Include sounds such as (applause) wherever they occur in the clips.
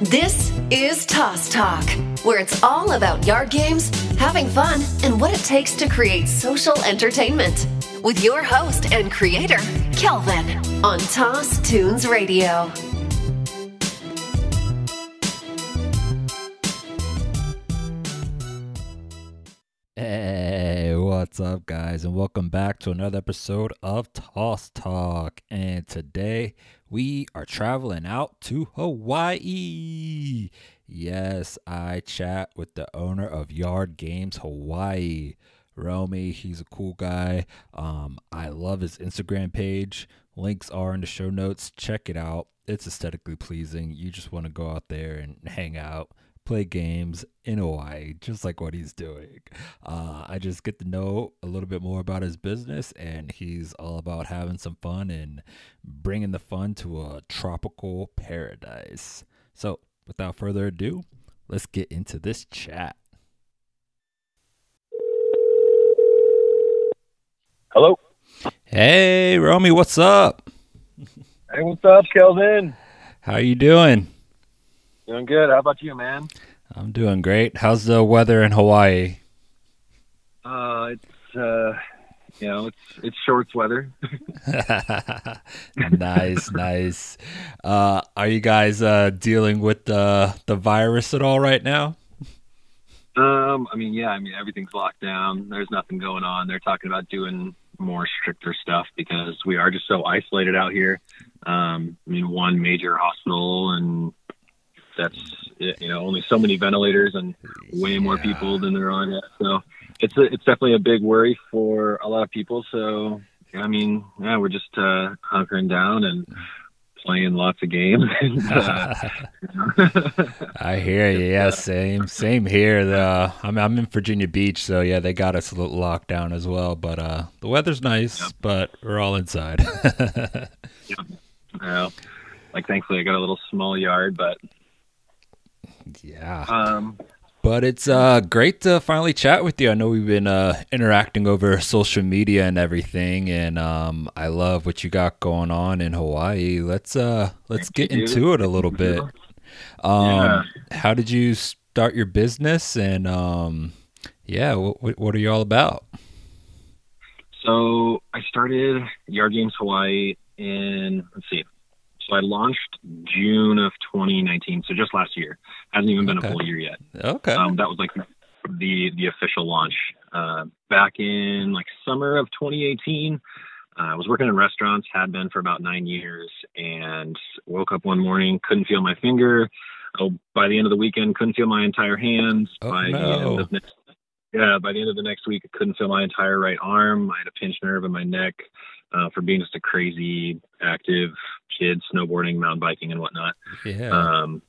This is Toss Talk, where it's all about yard games, having fun, and what it takes to create social entertainment. With your host and creator, Kelvin, on Toss Tunes Radio. Hey, what's up, guys, and welcome back to another episode of Toss Talk. And today we are traveling out to Hawaii. Yes, I chat with the owner of Yard Games Hawaii, Romy. He's a cool guy. Um, I love his Instagram page. Links are in the show notes. Check it out. It's aesthetically pleasing. You just want to go out there and hang out play games in Hawaii, just like what he's doing. Uh, I just get to know a little bit more about his business, and he's all about having some fun and bringing the fun to a tropical paradise. So, without further ado, let's get into this chat. Hello. Hey, Romy, what's up? Hey, what's up, Kelvin? How you doing? Doing good. How about you, man? I'm doing great. How's the weather in Hawaii? Uh, it's uh, you know, it's it's shorts weather. (laughs) nice, nice. Uh, are you guys uh, dealing with the the virus at all right now? Um, I mean, yeah, I mean everything's locked down. There's nothing going on. They're talking about doing more stricter stuff because we are just so isolated out here. Um, I mean, one major hospital and that's you know only so many ventilators and way more people than there are on yet. So it's a, it's definitely a big worry for a lot of people. So I mean, yeah, we're just uh, hunkering down and playing lots of games. (laughs) uh, (laughs) I hear you. Yeah, same, same here. The I'm I'm in Virginia Beach, so yeah, they got us a little locked down as well. But uh, the weather's nice, but we're all inside. (laughs) yeah. Well, like thankfully I got a little small yard, but yeah. Um, but it's uh, great to finally chat with you. I know we've been uh, interacting over social media and everything, and um, I love what you got going on in Hawaii. Let's uh, let's get into it a little bit. Um, yeah. How did you start your business, and um, yeah, what what are you all about? So I started Yard Games Hawaii in let's see, so I launched June of 2019, so just last year. Hasn't even been okay. a full year yet. Okay. Um, that was like the the official launch. Uh, back in like summer of 2018, uh, I was working in restaurants, had been for about nine years, and woke up one morning, couldn't feel my finger. Oh, by the end of the weekend, couldn't feel my entire hands. Oh, by no. the end of next, yeah, by the end of the next week, I couldn't feel my entire right arm. I had a pinched nerve in my neck uh, for being just a crazy active kid, snowboarding, mountain biking, and whatnot. Yeah. Um,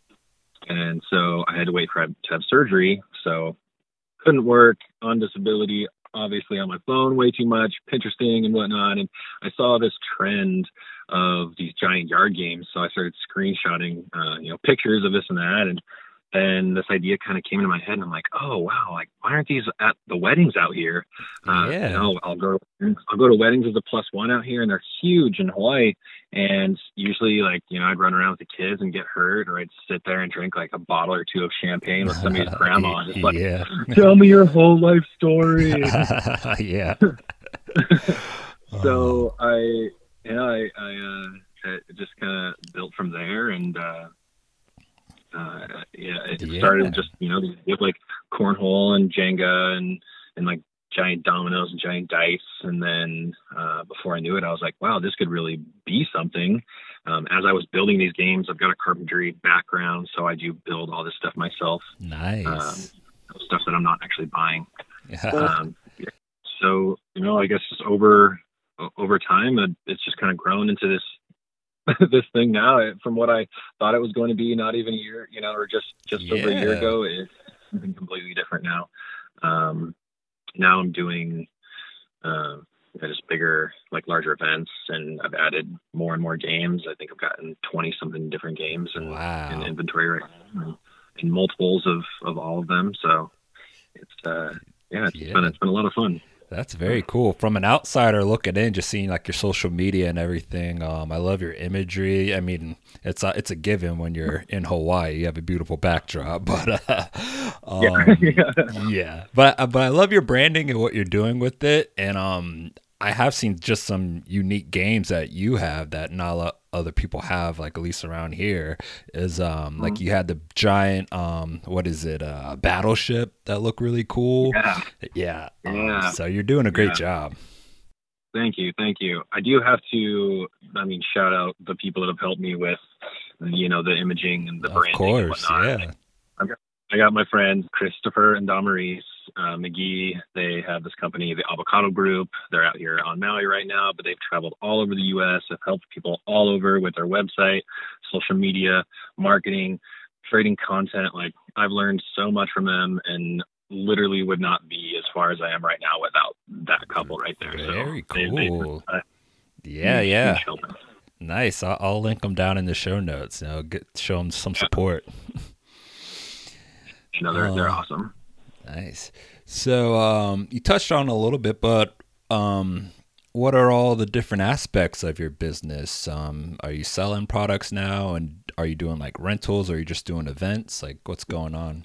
and so I had to wait for to have surgery. So couldn't work on disability, obviously on my phone way too much, Pinteresting and whatnot. And I saw this trend of these giant yard games. So I started screenshotting, uh, you know, pictures of this and that. And and this idea kind of came into my head and I'm like, oh wow, like why aren't these at the weddings out here? Uh, yeah. You know, I'll go I'll go to weddings as a plus one out here and they're huge in Hawaii. And usually like, you know, I'd run around with the kids and get hurt or I'd sit there and drink like a bottle or two of champagne with somebody's (laughs) grandma and just like yeah. tell me your whole life story. (laughs) yeah. (laughs) so I yeah, I I uh just kind of built from there and uh uh, yeah, it Yeah. started just you know with like cornhole and Jenga and and like giant dominoes and giant dice, and then uh, before I knew it, I was like, wow, this could really be something. Um, as I was building these games, I've got a carpentry background, so I do build all this stuff myself. Nice. Um, stuff that I'm not actually buying. Yeah. Um. So you know, I guess just over over time, uh, it's just kind of grown into this (laughs) this thing now. From what I thought it was going to be, not even a year, you know, or just just over a year ago, it's something completely different now. Um, now I'm doing uh, just bigger, like larger events, and I've added more and more games. I think I've gotten twenty something different games in, Wow. in inventory right now, and, and multiples of of all of them. So it's uh, yeah, it's Yeah. been it's been a lot of fun. That's very cool. From an outsider looking in, just seeing like your social media and everything. Um, I love your imagery. I mean, it's a, it's a given when you're in Hawaii. You have a beautiful backdrop, (laughs) but uh, um, yeah. yeah. But uh, but I love your branding and what you're doing with it. And um, I have seen just some unique games that you have that not other people have, like at least around here. Is um mm-hmm. like you had the giant um what is it uh battleship that looked really cool. Yeah, yeah. yeah. Um, so you're doing a great yeah. job. Thank you, thank you. I do have to, I mean, shout out the people that have helped me with, you know, the imaging and the of branding. Of course, yeah. I got, I got my friends Christopher and Damaris uh, McGee. They have this company, the Avocado Group. They're out here on Maui right now, but they've traveled all over the U.S. Have helped people all over with their website, social media, marketing, creating content. Like I've learned so much from them, and literally would not be as far as I am right now without that couple right there. Very so cool. They, they, yeah, yeah. Nice. I'll, I'll, link them down in the show notes. You know, get show them some support. Know, they're they're uh, awesome. Nice. So um, you touched on a little bit, but um, what are all the different aspects of your business? Um, are you selling products now, and are you doing like rentals, or are you just doing events? Like, what's going on?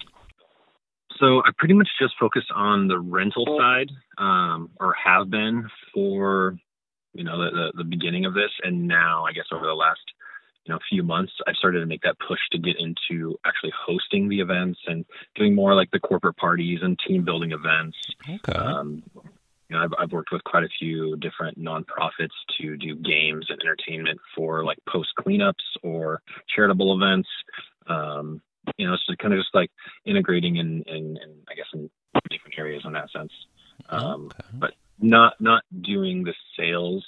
So I pretty much just focus on the rental side, um, or have been for you know the, the, the beginning of this, and now I guess over the last you know a few months i've started to make that push to get into actually hosting the events and doing more like the corporate parties and team building events okay um, you know, I've, I've worked with quite a few different nonprofits to do games and entertainment for like post cleanups or charitable events. Um, you know, so kind of just like integrating in, in, in, I guess, in different areas in that sense. Um, okay. But not not doing the sales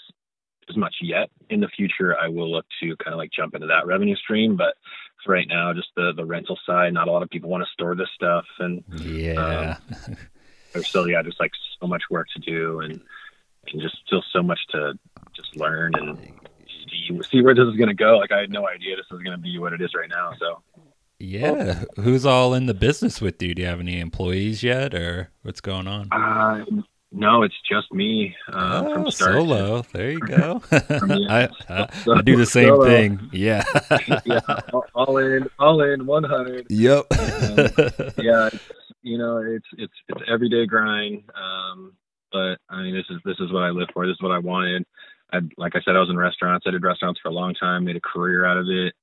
as much yet. In the future, I will look to kind of like jump into that revenue stream. But for right now, just the the rental side. Not a lot of people want to store this stuff, and yeah, um, there's still yeah, just like so much work to do, and and just still so much to just learn and see see where this is going to go. Like I had no idea this is going to be what it is right now. So. Yeah, who's all in the business with you? Do you have any employees yet, or what's going on? Uh, no, it's just me uh, oh, from start. Solo. There you (laughs) go. (laughs) I, I, I, do the same solo. thing. Yeah. (laughs) yeah. All in, all in, one hundred. Yep. yeah. you know, it's it's it's everyday grind. Um, but I mean, this is this is what I live for. This is what I wanted. I like I said, I was in restaurants. I did restaurants for a long time. Made a career out of it,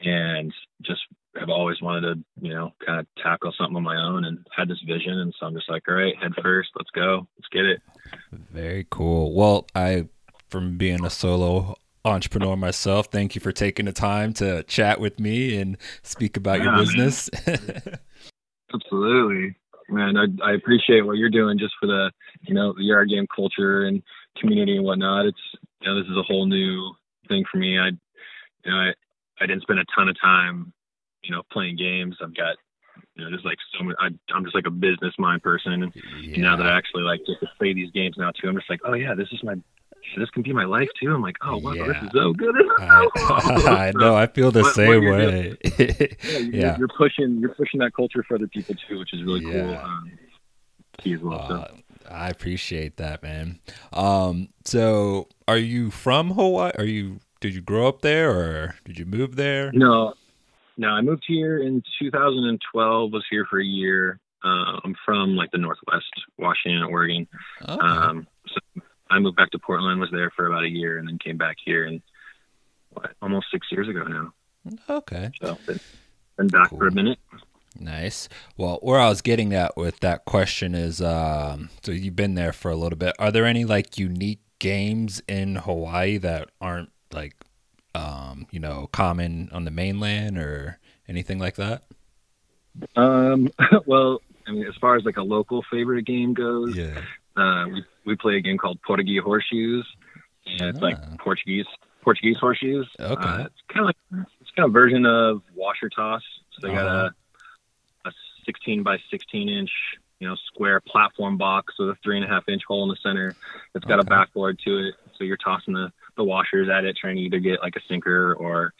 and just have always wanted to, you know, kind of tackle something on my own and had this vision. And so I'm just like, all right, head first, let's go, let's get it. Very cool. Well, I, from being a solo entrepreneur myself, thank you for taking the time to chat with me and speak about yeah, your business. (laughs) Absolutely. Man, I, I appreciate what you're doing just for the, you know, the yard game culture and community and whatnot. It's, you know, this is a whole new thing for me. I, you know, I, I didn't spend a ton of time you know, playing games. I've got, you know, just like so many, I, am just like a business mind person. And yeah. now that I actually like just to play these games now too, I'm just like, oh yeah, this is my, this can be my life too. I'm like, oh wow, yeah. this is so good. (laughs) I, (laughs) I know. I feel the but same way. (laughs) yeah, you're, yeah, you're pushing, you're pushing that culture for other people too, which is really cool. Um, well. Uh, so. I appreciate that, man. Um, so are you from Hawaii? Are you did you grow up there or did you move there? No, no, I moved here in 2012. Was here for a year. Uh, I'm from like the Northwest, Washington, Oregon. Okay. Um, so I moved back to Portland. Was there for about a year, and then came back here, and what, almost six years ago now. Okay. So been, been back cool. for a minute. Nice. Well, where I was getting at with that question is, um, so you've been there for a little bit. Are there any like unique games in Hawaii that aren't like um, you know, common on the mainland or anything like that? Um, (laughs) well, I mean, as far as like a local favorite game goes, yeah, uh, we we play a game called Portuguese Horseshoes, and it's like ah. Portuguese Portuguese horseshoes. Okay, uh, it's kind of like it's kind of version of washer toss. So they uh-huh. got a a 16 by 16 inch you know square platform box with a three and a half inch hole in the center. It's got okay. a backboard to it, so you're tossing the the washers at it, trying to either get like a sinker or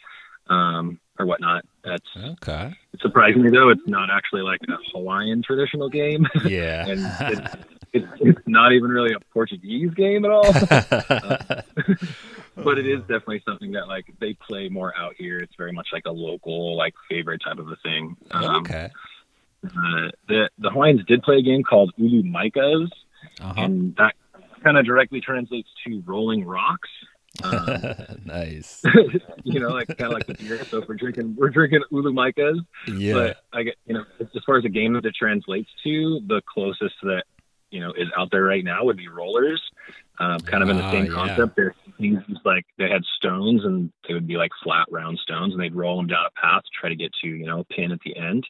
um, or whatnot. That's okay. Surprisingly though, it's not actually like a Hawaiian traditional game. Yeah, (laughs) and it's, it's it's not even really a Portuguese game at all. uh, (laughs) (laughs) but it is definitely something that like they play more out here. It's very much like a local like favorite type of a thing. Um, okay. Uh, the the Hawaiians did play a game called Ulu Maikas, uh-huh. and that kind of directly translates to rolling rocks. Um, (laughs) nice. (laughs) you know, like kind of like the beer. So if we're drinking, we're drinking Ulu Maikas. Yeah. But I get, you know, as far as a game that it translates to, the closest that you know is out there right now would be rollers. Um, kind of in the ah, same yeah. concept. There's things like they had stones and they would be like flat round stones and they'd roll them down a path to try to get to you know a pin at the end.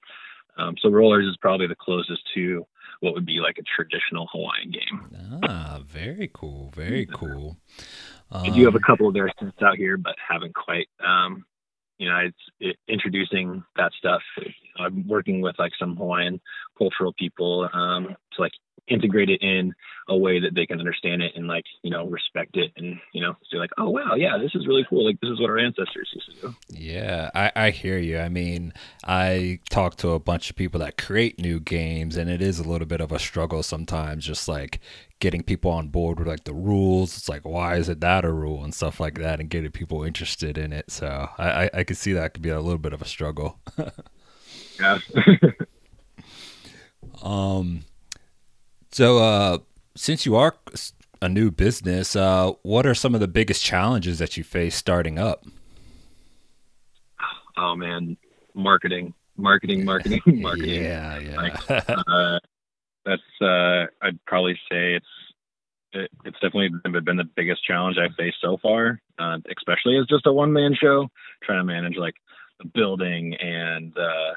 Um, so rollers is probably the closest to what would be like a traditional Hawaiian game. Ah, very cool, very cool. Um, I do have a couple of their sets out here, but haven't quite. Um, you know, it's it, introducing that stuff. I'm working with like some Hawaiian cultural people um, to like integrate it in a way that they can understand it and like you know respect it and you know say like oh wow yeah this is really cool. Like this is what our ancestors used to do. Yeah i i hear you. I mean i talk to a bunch of people that create new games and it is a little bit of a struggle sometimes just like getting people on board with like the rules. It's like why is it that a rule? and stuff like that and getting people interested in it. So i i, I could see that could be a little bit of a struggle. (laughs) Yeah. (laughs) Um so, uh, since you are a new business, uh, what are some of the biggest challenges that you face starting up? Oh man, marketing, marketing, marketing, (laughs) marketing. yeah, yeah. Like, uh, that's uh, I'd probably say it's it, it's definitely been the biggest challenge I've faced so far, uh, especially as just a one man show, trying to manage like the building and uh,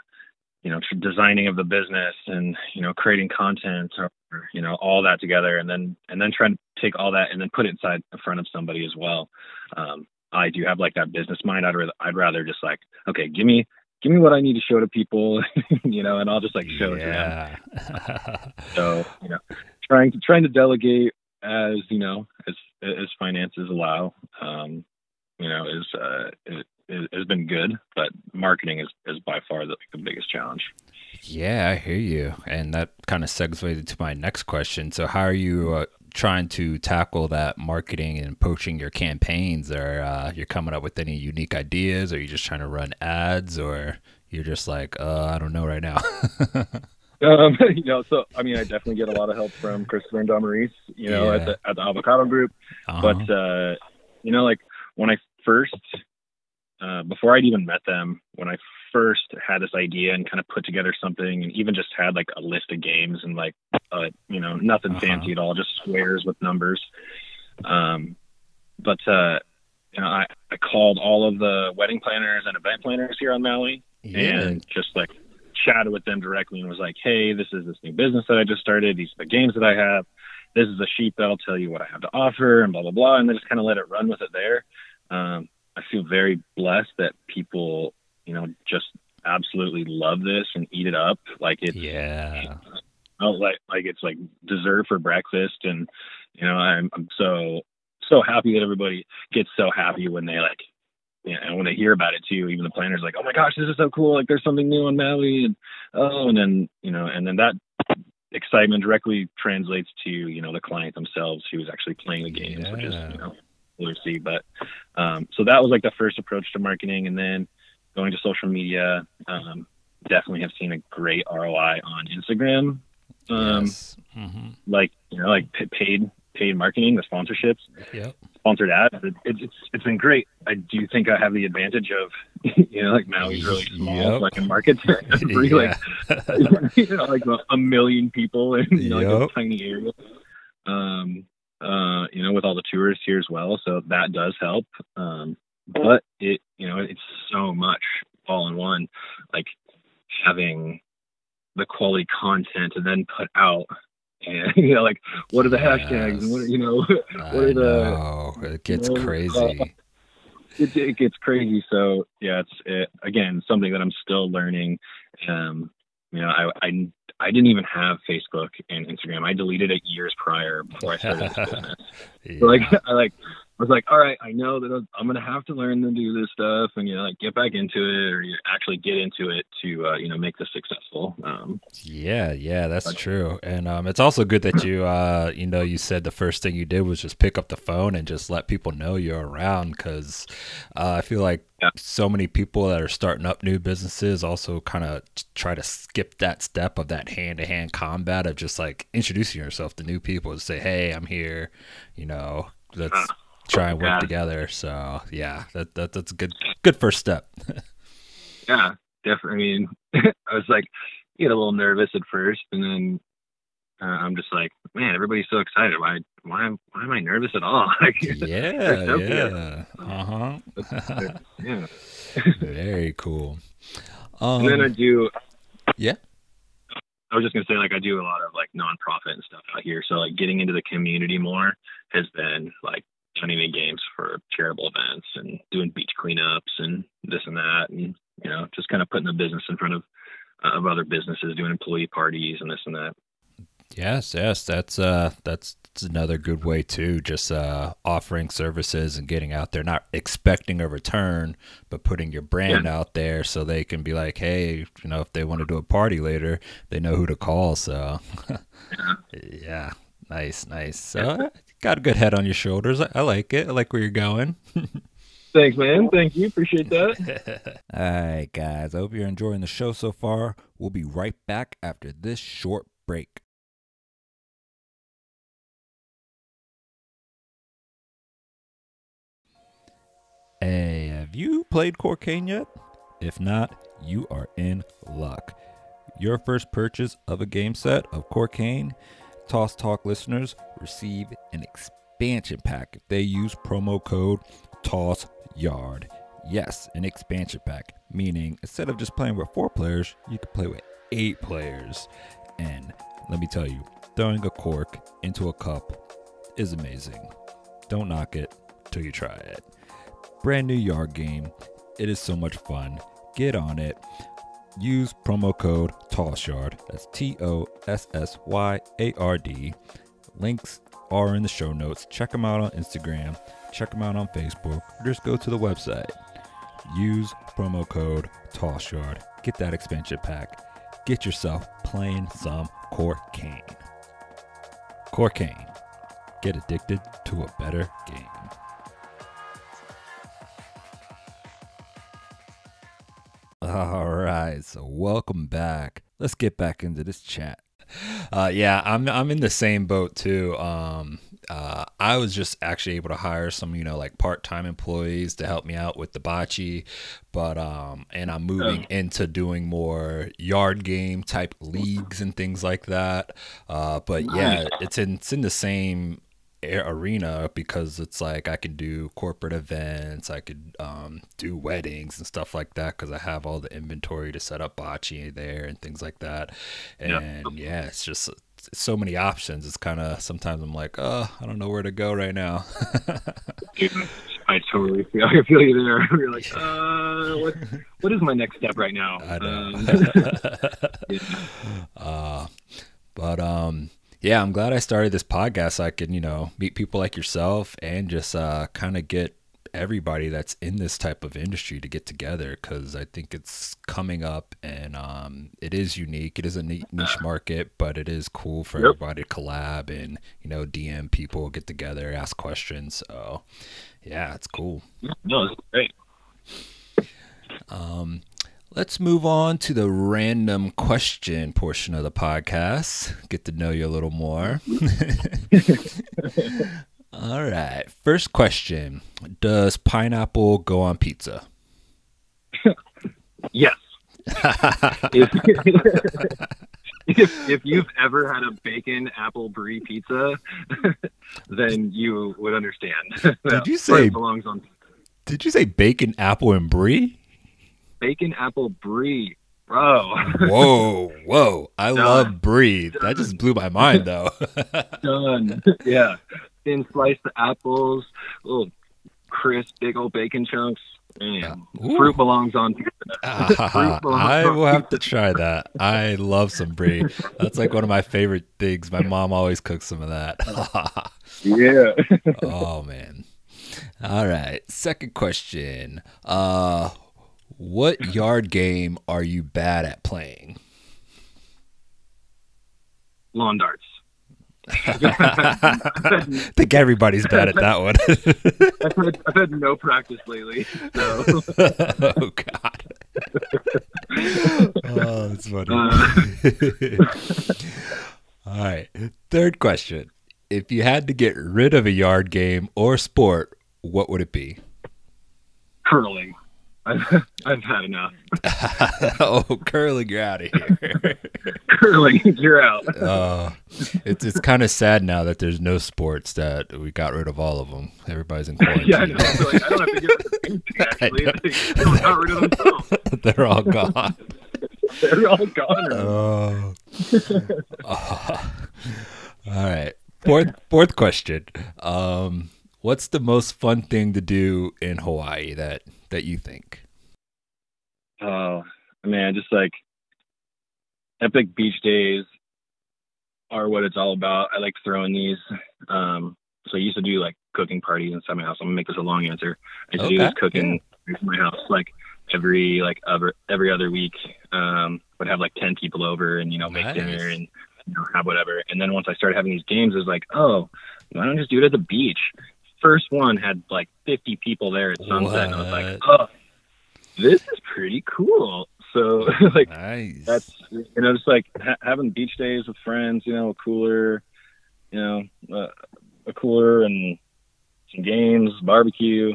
you know designing of the business and you know creating content or you know all that together and then and then trying to take all that and then put it inside in front of somebody as well. Um, i do have like that business mind? I'd rather i'd rather just like okay give me give me what i need to show to people (laughs) you know and i'll just like show yeah. it to them. So you know trying to trying to delegate as you know as as finances allow um you know is uh it, has been good, but marketing is, is by far the, the biggest challenge. Yeah, I hear you. And that kind of segues into my next question. So, how are you uh, trying to tackle that marketing and poaching your campaigns? Or uh, you're coming up with any unique ideas? Or are you just trying to run ads? Or you're just like, uh, I don't know right now? (laughs) um, (laughs) you know, so I mean, I definitely get a lot of help from Christopher and Damaris, you know, yeah. at the at the Avocado Group. Uh-huh. But uh, you know, like when I first uh, before I'd even met them, when I first had this idea and kind of put together something, and even just had like a list of games and like, uh, you know, nothing uh-huh. fancy at all, just squares with numbers. Um, but uh, you know, I, I called all of the wedding planners and event planners here on Maui, yeah. and just like chatted with them directly and was like, "Hey, this is this new business that I just started. These are the games that I have. This is a sheet that'll tell you what I have to offer, and blah blah blah." And then just kind of let it run with it there. Um, I feel very blessed that people, you know, just absolutely love this and eat it up. Like it's yeah, like like it's like dessert for breakfast, and you know, I'm I'm so so happy that everybody gets so happy when they like. Yeah, and when they hear about it too, even the planners like, "Oh my gosh, this is so cool! Like, there's something new on Maui," and oh, and then you know, and then that excitement directly translates to you know the client themselves who's actually playing the games, yeah. which is you know Lucy. But um, so that was like the first approach to marketing, and then going to social media. Um, definitely have seen a great ROI on Instagram. Um, yes. mm-hmm. Like you know, like paid paid marketing, the sponsorships, yep. sponsored ads. It, it, it's it's been great. I do think I have the advantage of (laughs) you know like Maui's really small, yep. so I can market to (laughs) every like (laughs) you know like a, a million people in you know, yep. like a tiny area. Um, uh, you know, with all the tourists here as well. So that does help. Um, but it, you know, it's so much all in one, like having the quality content to then put out and (laughs) you know like what are the yes. hashtags and what you know (laughs) what are the know. it gets you know, crazy uh, (laughs) it, it, gets crazy so yeah it's it, again something that i'm still learning um you know i i I didn't even have Facebook and Instagram. I deleted it years prior before I started this (laughs) business. yeah. so like (laughs) I like was like, all right, I know that I'm gonna have to learn to do this stuff, and you know, like get back into it, or you actually get into it to uh, you know make this successful. Um, yeah, yeah, that's but, true, and um, it's also good that you uh, you know you said the first thing you did was just pick up the phone and just let people know you're around because uh, I feel like yeah. so many people that are starting up new businesses also kind of try to skip that step of that hand to hand combat of just like introducing yourself to new people to say, hey, I'm here, you know, let's try and work yeah. together. So yeah, that, that that's a good good first step. (laughs) yeah, definitely. I mean, (laughs) I was like, get a little nervous at first, and then uh, I'm just like, man, everybody's so excited. Why, why, why am I nervous at all? (laughs) like, yeah, yeah, uh huh. yeah. Very cool. Um, and then I um, do. Yeah. I was just gonna say, like, I do a lot of like nonprofit and stuff out here. So like, getting into the community more has been like running games for charitable events and doing beach cleanups and this and that, and you know, just kind of putting the business in front of uh, of other businesses, doing employee parties and this and that. Yes, yes, that's uh, that's, that's another good way too. Just uh, offering services and getting out there, not expecting a return, but putting your brand yeah. out there so they can be like, hey, you know, if they want to do a party later, they know who to call. So, (laughs) yeah. yeah. nice, nice. So, got a good head on your shoulders. I, I like it. I like where you're going. (laughs) Thanks, man. Thank you. Appreciate that. (laughs) All right, guys. I hope you're enjoying the show so far. We'll be right back after this short break. Hey, have you played Coarcane yet? If not, you are in luck. Your first purchase of a game set of Coarcane Toss Talk listeners receive an expansion pack if they use promo code Toss Yard. Yes, an expansion pack, meaning instead of just playing with four players, you can play with eight players. And let me tell you, throwing a cork into a cup is amazing. Don't knock it till you try it. Brand new yard game. It is so much fun. Get on it. Use promo code TOSSYARD. That's T O S S Y A R D. Links are in the show notes. Check them out on Instagram. Check them out on Facebook. Or just go to the website. Use promo code TOSSYARD. Get that expansion pack. Get yourself playing some Coarcane. Coarcane. Get addicted to a better game. (laughs) All right, so welcome back. Let's get back into this chat. Uh, yeah, I'm I'm in the same boat too. Um, uh, I was just actually able to hire some, you know, like part-time employees to help me out with the bocce, but um, and I'm moving into doing more yard game type leagues and things like that. Uh, but yeah, it's in it's in the same arena because it's like I can do corporate events, I could um, do weddings and stuff like that because I have all the inventory to set up bocce there and things like that. And yeah, yeah it's just so many options. It's kind of sometimes I'm like, oh, I don't know where to go right now. (laughs) I totally feel, I feel you there. (laughs) You're like, uh, what, what is my next step right now? (laughs) I know. Um, yeah. uh, but um, yeah, I'm glad I started this podcast so I can, you know, meet people like yourself and just uh, kind of get everybody that's in this type of industry to get together because I think it's coming up and um, it is unique. It is a niche market, but it is cool for yep. everybody to collab and, you know, DM people, get together, ask questions. So, yeah, it's cool. No, it's great. Um, Let's move on to the random question portion of the podcast. Get to know you a little more. (laughs) All right. First question Does pineapple go on pizza? (laughs) yes. if, (laughs) if, if, you've ever had a bacon apple brie pizza, then you would understand. Did you say belongs on pizza. Did you say bacon apple and brie? Bacon apple brie, bro. (laughs) whoa, whoa! I Done. love brie. Done. That just blew my mind, though. (laughs) Done. Yeah, thin slice the apples, little crisp, big old bacon chunks. Man, fruit belongs on pizza. Uh, belongs I will have to try that. I love some brie. That's like one of my favorite things. My mom always cooks some of that. (laughs) yeah. oh man. All right. Second question. Uh, what yard game are you bad at playing? Lawn darts. I (laughs) think everybody's bad at that one. (laughs) I've had, I've had no practice lately, so (laughs) oh God. oh, that's funny. Uh, All right. Third question. If you had to get rid of a yard game or sport, what would it be? curling. I've, (laughs) I've had enough. (laughs) oh, curling, (laughs) you're out of here. curling, you're out. uh, it's it's kind of sad now that there's no sports that we got rid of all of them. Everybody's in quarantine. yeah, I know. So, like, I don't have to get rid of actually. They, they got rid of themselves. They're all gone. They're all gone. Oh. Oh. All right. Fourth fourth question. Um, what's the most fun thing to do in Hawaii that that you think? Oh man, just like epic beach days are what it's all about. I like throwing these. Um, so I used to do like cooking parties inside my house. I'm gonna make this a long answer. I used to do this cooking in my house like every like every every other week. Um, would have like ten people over and you know make Nice. dinner and you know have whatever. And then once I started having these games, it was like, oh, why don't I just do it at the beach? First one had like 50 people there at sunset, and I was like, oh, this is pretty cool. So (laughs) like Nice. that's you know just like ha- having beach days with friends you know a cooler you know uh, a cooler and some games barbecue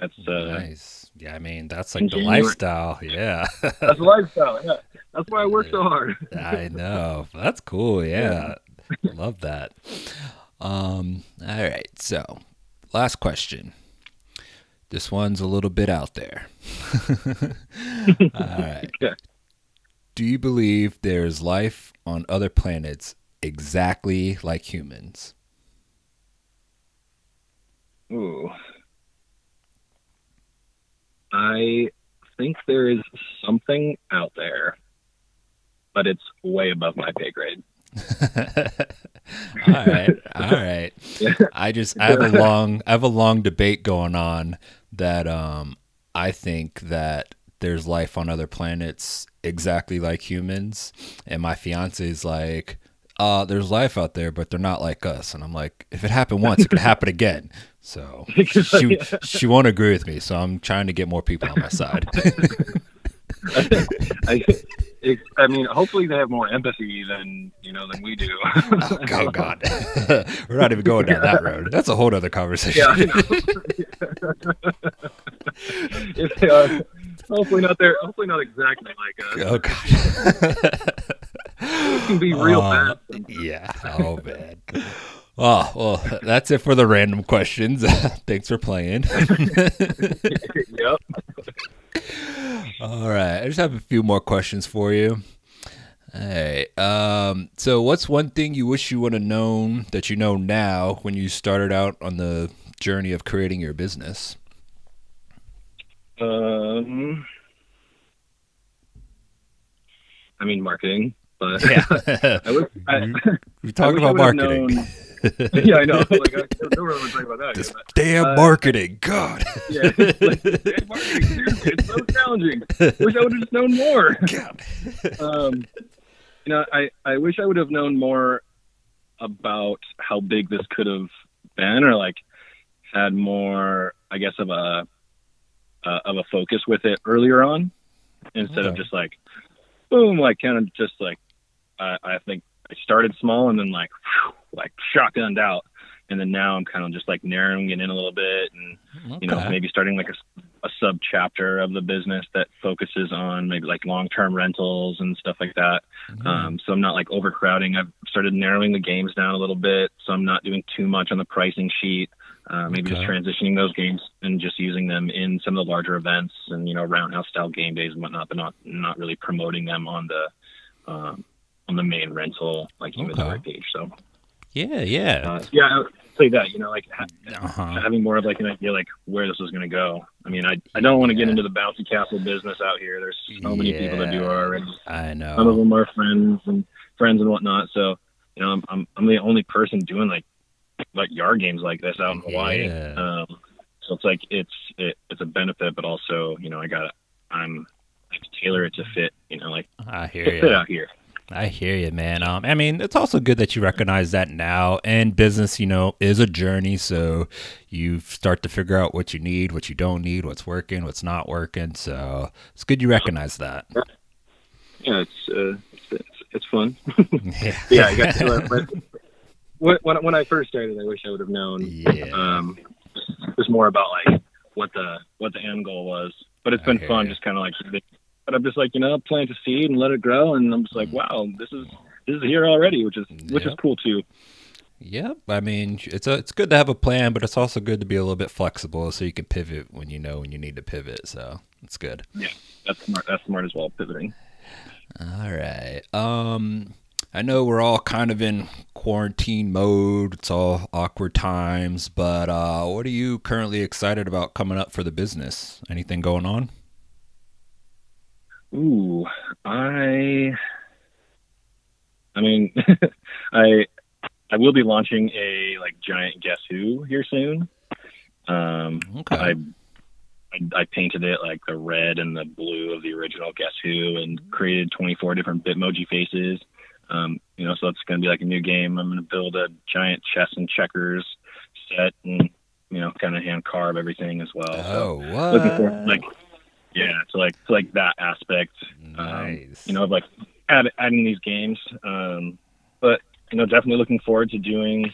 that's uh nice. Yeah, I mean that's like the January- lifestyle. Yeah. that's a lifestyle yeah that's why i work so hard I know. That's cool. (laughs) Yeah. Love that. Um, all right. So, last question. This one's a little bit out there. (laughs) all right. (laughs) Do you believe there's life on other planets exactly like humans? Ooh. i think there is something out there but it's way above my pay grade (laughs) all right. All right. I just I have a long I have a long debate going on that um I think that there's life on other planets exactly like humans. And my fiance is like uh there's life out there but they're not like us. And I'm like if it happened once it could happen again. So she (laughs) she won't agree with me. So I'm trying to get more people on my side. (laughs) I, it, I mean, hopefully they have more empathy than you know than we do. oh, (laughs) oh god (laughs) we're not even going down that road that's a whole other conversation Yeah, I know. (laughs) if they are, hopefully not there. Hopefully not exactly like us. Oh god. It can be real Uh, bad. Yeah. Oh man. Oh well, that's it for the random questions. Thanks for playing. yep. All right, I just have a few more questions for you. Hey, um, so what's one thing you wish you would have known that you know now when you started out on the journey of creating your business? Um, I mean marketing, but Yeah, (laughs) I wish, I, (laughs) we I talked I about would've marketing. known- (laughs) yeah, I know. Like, I don't really want talk about that. This yet, but- damn Uh, marketing, God. Yeah, (laughs) like, damn marketing, seriously, it's so challenging. Wish I would have just known more. (laughs) God. um, you know, I, I wish I would have known more about how big this could have been, or like had more, I guess, of a uh, of a focus with it earlier on, instead of just like, boom, like kind of just like, I, I think I started small and then like, whew, like shotgunned out, and then now I'm kind of just like narrowing it in a little bit and you know maybe starting like a, a sub chapter of the business that focuses on maybe like long term rentals and stuff like that. Mhm. um, so i'm not like overcrowding. I've started narrowing the games down a little bit so i'm not doing too much on the pricing sheet. Uh, maybe just transitioning those games and just using them in some of the larger events and you know roundhouse style game days and whatnot but not not really promoting them on the um, on the main rental like inventory Okay. page so yeah, yeah. uh, yeah say that you know like ha- Uh-huh. having more of like an idea like where this is going to go. I mean, I I don't want to get into the bouncy castle business out here. There's so many people that do already. I know. Some of them are friends and friends and whatnot. So you know, I'm I'm, I'm the only person doing like like yard games like this out in Hawaii. Yeah. Um, So it's like it's it, it's a benefit, but also you know I got I'm I have to tailor it to fit you know like I hear fit you. out here. I hear you, man. Um, I mean, it's also good that you recognize that now. And business, you know, is a journey. So you start to figure out what you need, what you don't need, what's working, what's not working. So it's good you recognize that. Yeah, it's uh, it's, it's, fun. (laughs) Yeah. yeah, I got to, but (laughs) when, when I first started, I wish I would have known. Yeah. Um, it was more about like what the what the end goal was, but it's been fun, ya. just kind of like. But I'm just like you know, plant a seed and let it grow, and I'm just Mm. like, wow, this is this is here already, which is which is cool too. Yep. I mean, it's a, it's good to have a plan, but it's also good to be a little bit flexible so you can pivot when you know when you need to pivot. So it's good. Yeah, that's smart. That's smart as well. Pivoting. All right. Um, I know we're all kind of in quarantine mode. It's all awkward times, but uh, what are you currently excited about coming up for the business? Anything going on? Ooh, I. I mean, (laughs) I I will be launching a like giant Guess Who here soon. Um, Okay. I, I I painted it like the red and the blue of the original Guess Who, and created 24 different Bitmoji faces. Um, you know, so it's going to be like a new game. I'm going to build a giant chess and checkers set, and you know, kind of hand carve everything as well. So oh, looking for what? like, yeah, to like to like that aspect. Um, you know, of like add, adding these games. Um, but you know, definitely looking forward to doing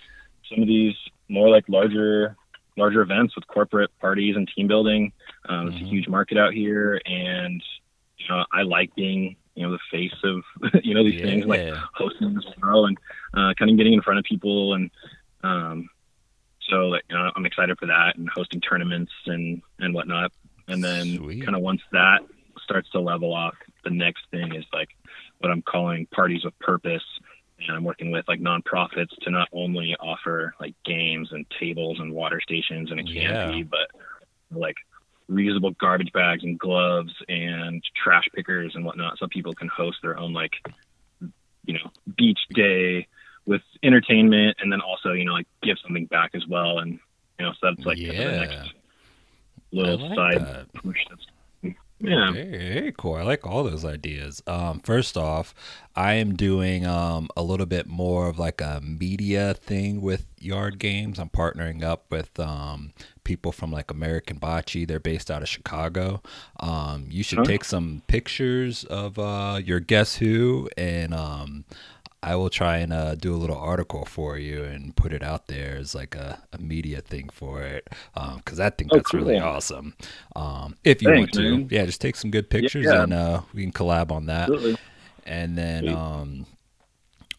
some of these more like larger larger events with corporate parties and team building. Um, It's a Mhm. huge market out here, and you know, I like being you know the face of (laughs) you know these things like Yeah. hosting this show and uh, kind of getting in front of people and um, so like you know, I'm excited for that and hosting tournaments and and whatnot. And then kind of once that starts to level off, the next thing is like what I'm calling parties with purpose. And I'm working with like nonprofits to not only offer like games and tables and water stations and a canopy, Yeah. but like reusable garbage bags and gloves and trash pickers and whatnot, so people can host their own like you know beach day with entertainment and then also you know like give something back as well and you know so that's like of the Yeah. next little like side that. push that's yeah Very, very cool. I like all those ideas. Um, first off, I am doing um, a little bit more of like a media thing with Yard Games. I'm partnering up with um, people from like American Bocce. They're based out of Chicago. Um, you should Huh? take some pictures of uh, your Guess Who, and um, I will try and uh, do a little article for you and put it out there as like a, a media thing for it because I think Oh, that's really awesome. Um, if you Thanks, want to, man. yeah, just take some good pictures yeah. and uh, we can collab on that. absolutely And then um,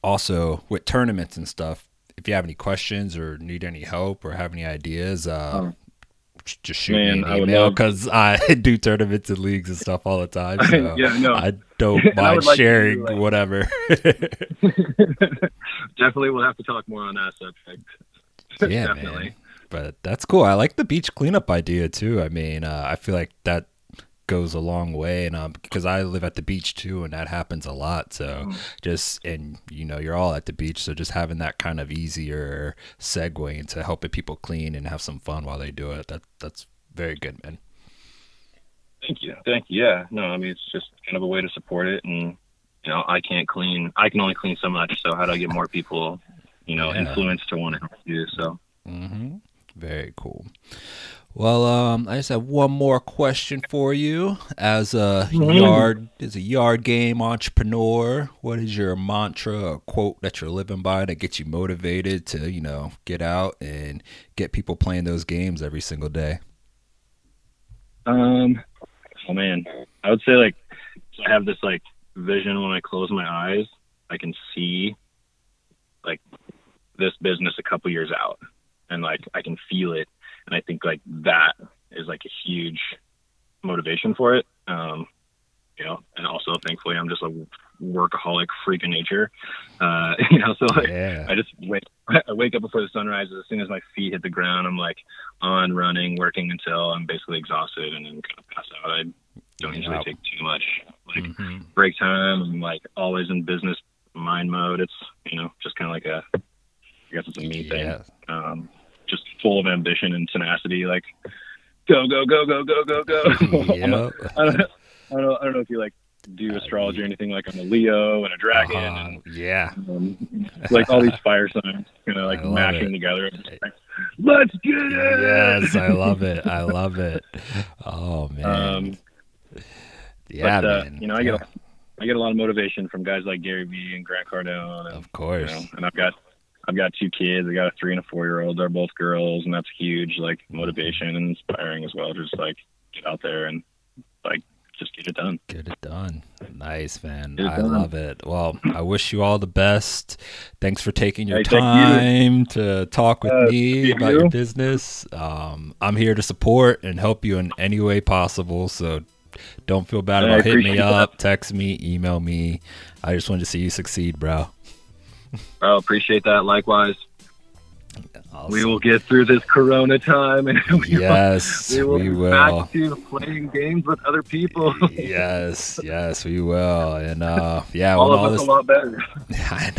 also with tournaments and stuff, if you have any questions or need any help or have any ideas, uh, Oh. Just shoot Man, me I an email because I (laughs) do tournaments and leagues and stuff all the time. (laughs) So Yeah, no. I (laughs) don't I mind would like to do, sharing like- whatever. definitely we'll have to talk more on that subject yeah, definitely man. But that's cool. I like the beach cleanup idea too. I mean, uh, I feel like that goes a long way, and um, because I live at the beach too, and that happens a lot. So Mm. just and you know, you're all at the beach, so just having that kind of easier segue into helping people clean and have some fun while they do it. That that's very good, man. thank you thank you yeah no i mean it's just kind of a way to support it and you know i can't clean i can only clean so much so how do i get more people you know Yeah. influenced to want to help you so hmm Very cool. Well, um, I just have one more question for you. As a Mhm. yard, as a yard game entrepreneur, what is your mantra or quote that you're living by that gets you motivated to, you know, get out and get people playing those games every single day? Um, oh man, I would say like so I have this like vision when I close my eyes, I can see like this business a couple years out, and like I can feel it, and I think like that is like a huge motivation for it. Um, you know, and also thankfully I'm just a workaholic freak of nature. Uh, (laughs) you know, so like Yeah. I just wake (laughs) I wake up before the sun rises. As soon as my feet hit the ground, I'm like on running, working until I'm basically exhausted and then kind of pass out. I don't usually Yeah. take too much like hmm break time. I'm like always in business mind mode. It's you know just kind of like a I guess it's a me thing. Um, just full of ambition and tenacity. Like, go, go, go, go, go, go, go. (laughs) (laughs) Yep. I don't, I don't, I don't know if you like do astrology or anything. Like I'm a Leo and a dragon, Uh, yeah. and um, like all these fire signs, you know, (laughs) like mashing it. together. Like, Let's get it. Yes, I love it. I love it. Oh man. Um, yeah, but, uh, man. you know, I get Yeah, I get a lot of motivation from guys like Gary Vee and Grant Cardone, and of you course. know, and I've got I've got two kids. I got a three and a four year old. They're both girls, and that's huge, like motivation and inspiring as well. Just like get out there and like just get it done. Get it done. Nice, man. I done. love it. Well, I wish you all the best. Thanks for taking your Hey, thank you. time to talk with Uh, me thank about your business. Um, I'm here to support and help you in any way possible. So don't feel bad about hitting me appreciate that. up, text me, email me. I just wanted to see you succeed, bro. I appreciate that. Likewise, Awesome. we will get through this Corona time, and (laughs) we Yes, will, we will we be will. back to playing games with other people. yes, yes, we will. And uh, yeah, all of all us this a lot better. (laughs) I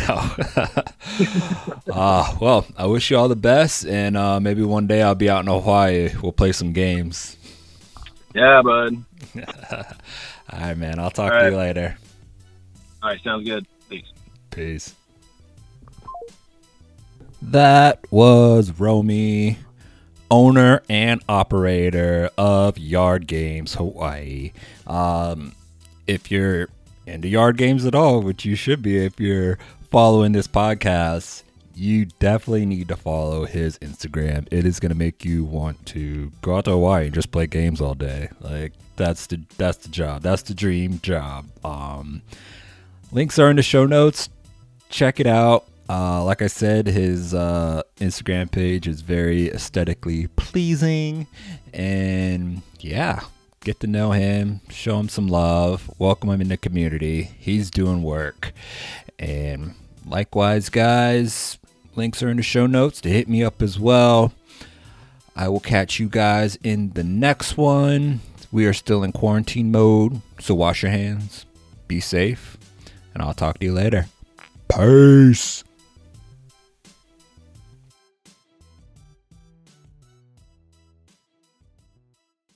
know. (laughs) uh, well, I wish you all the best, and uh, maybe one day I'll be out in Hawaii. We'll play some games. Yeah, bud. All right, man. I'll talk All to right. you later. All right, sounds good. Peace. Peace. That was Romy, owner and operator of Yard Games Hawaii. Um, if you're into yard games at all, which you should be if you're following this podcast, you definitely need to follow his Instagram. It is going to make you want to go out to Hawaii and just play games all day. Like that's the that's the job. That's the dream job. Um, links are in the show notes. Check it out. Uh, like I said, his uh, Instagram page is very aesthetically pleasing, and yeah, get to know him, show him some love, welcome him in the community. He's doing work, and likewise, guys, links are in the show notes to hit me up as well. I will catch you guys in the next one. We are still in quarantine mode, so wash your hands, be safe, and I'll talk to you later. Peace.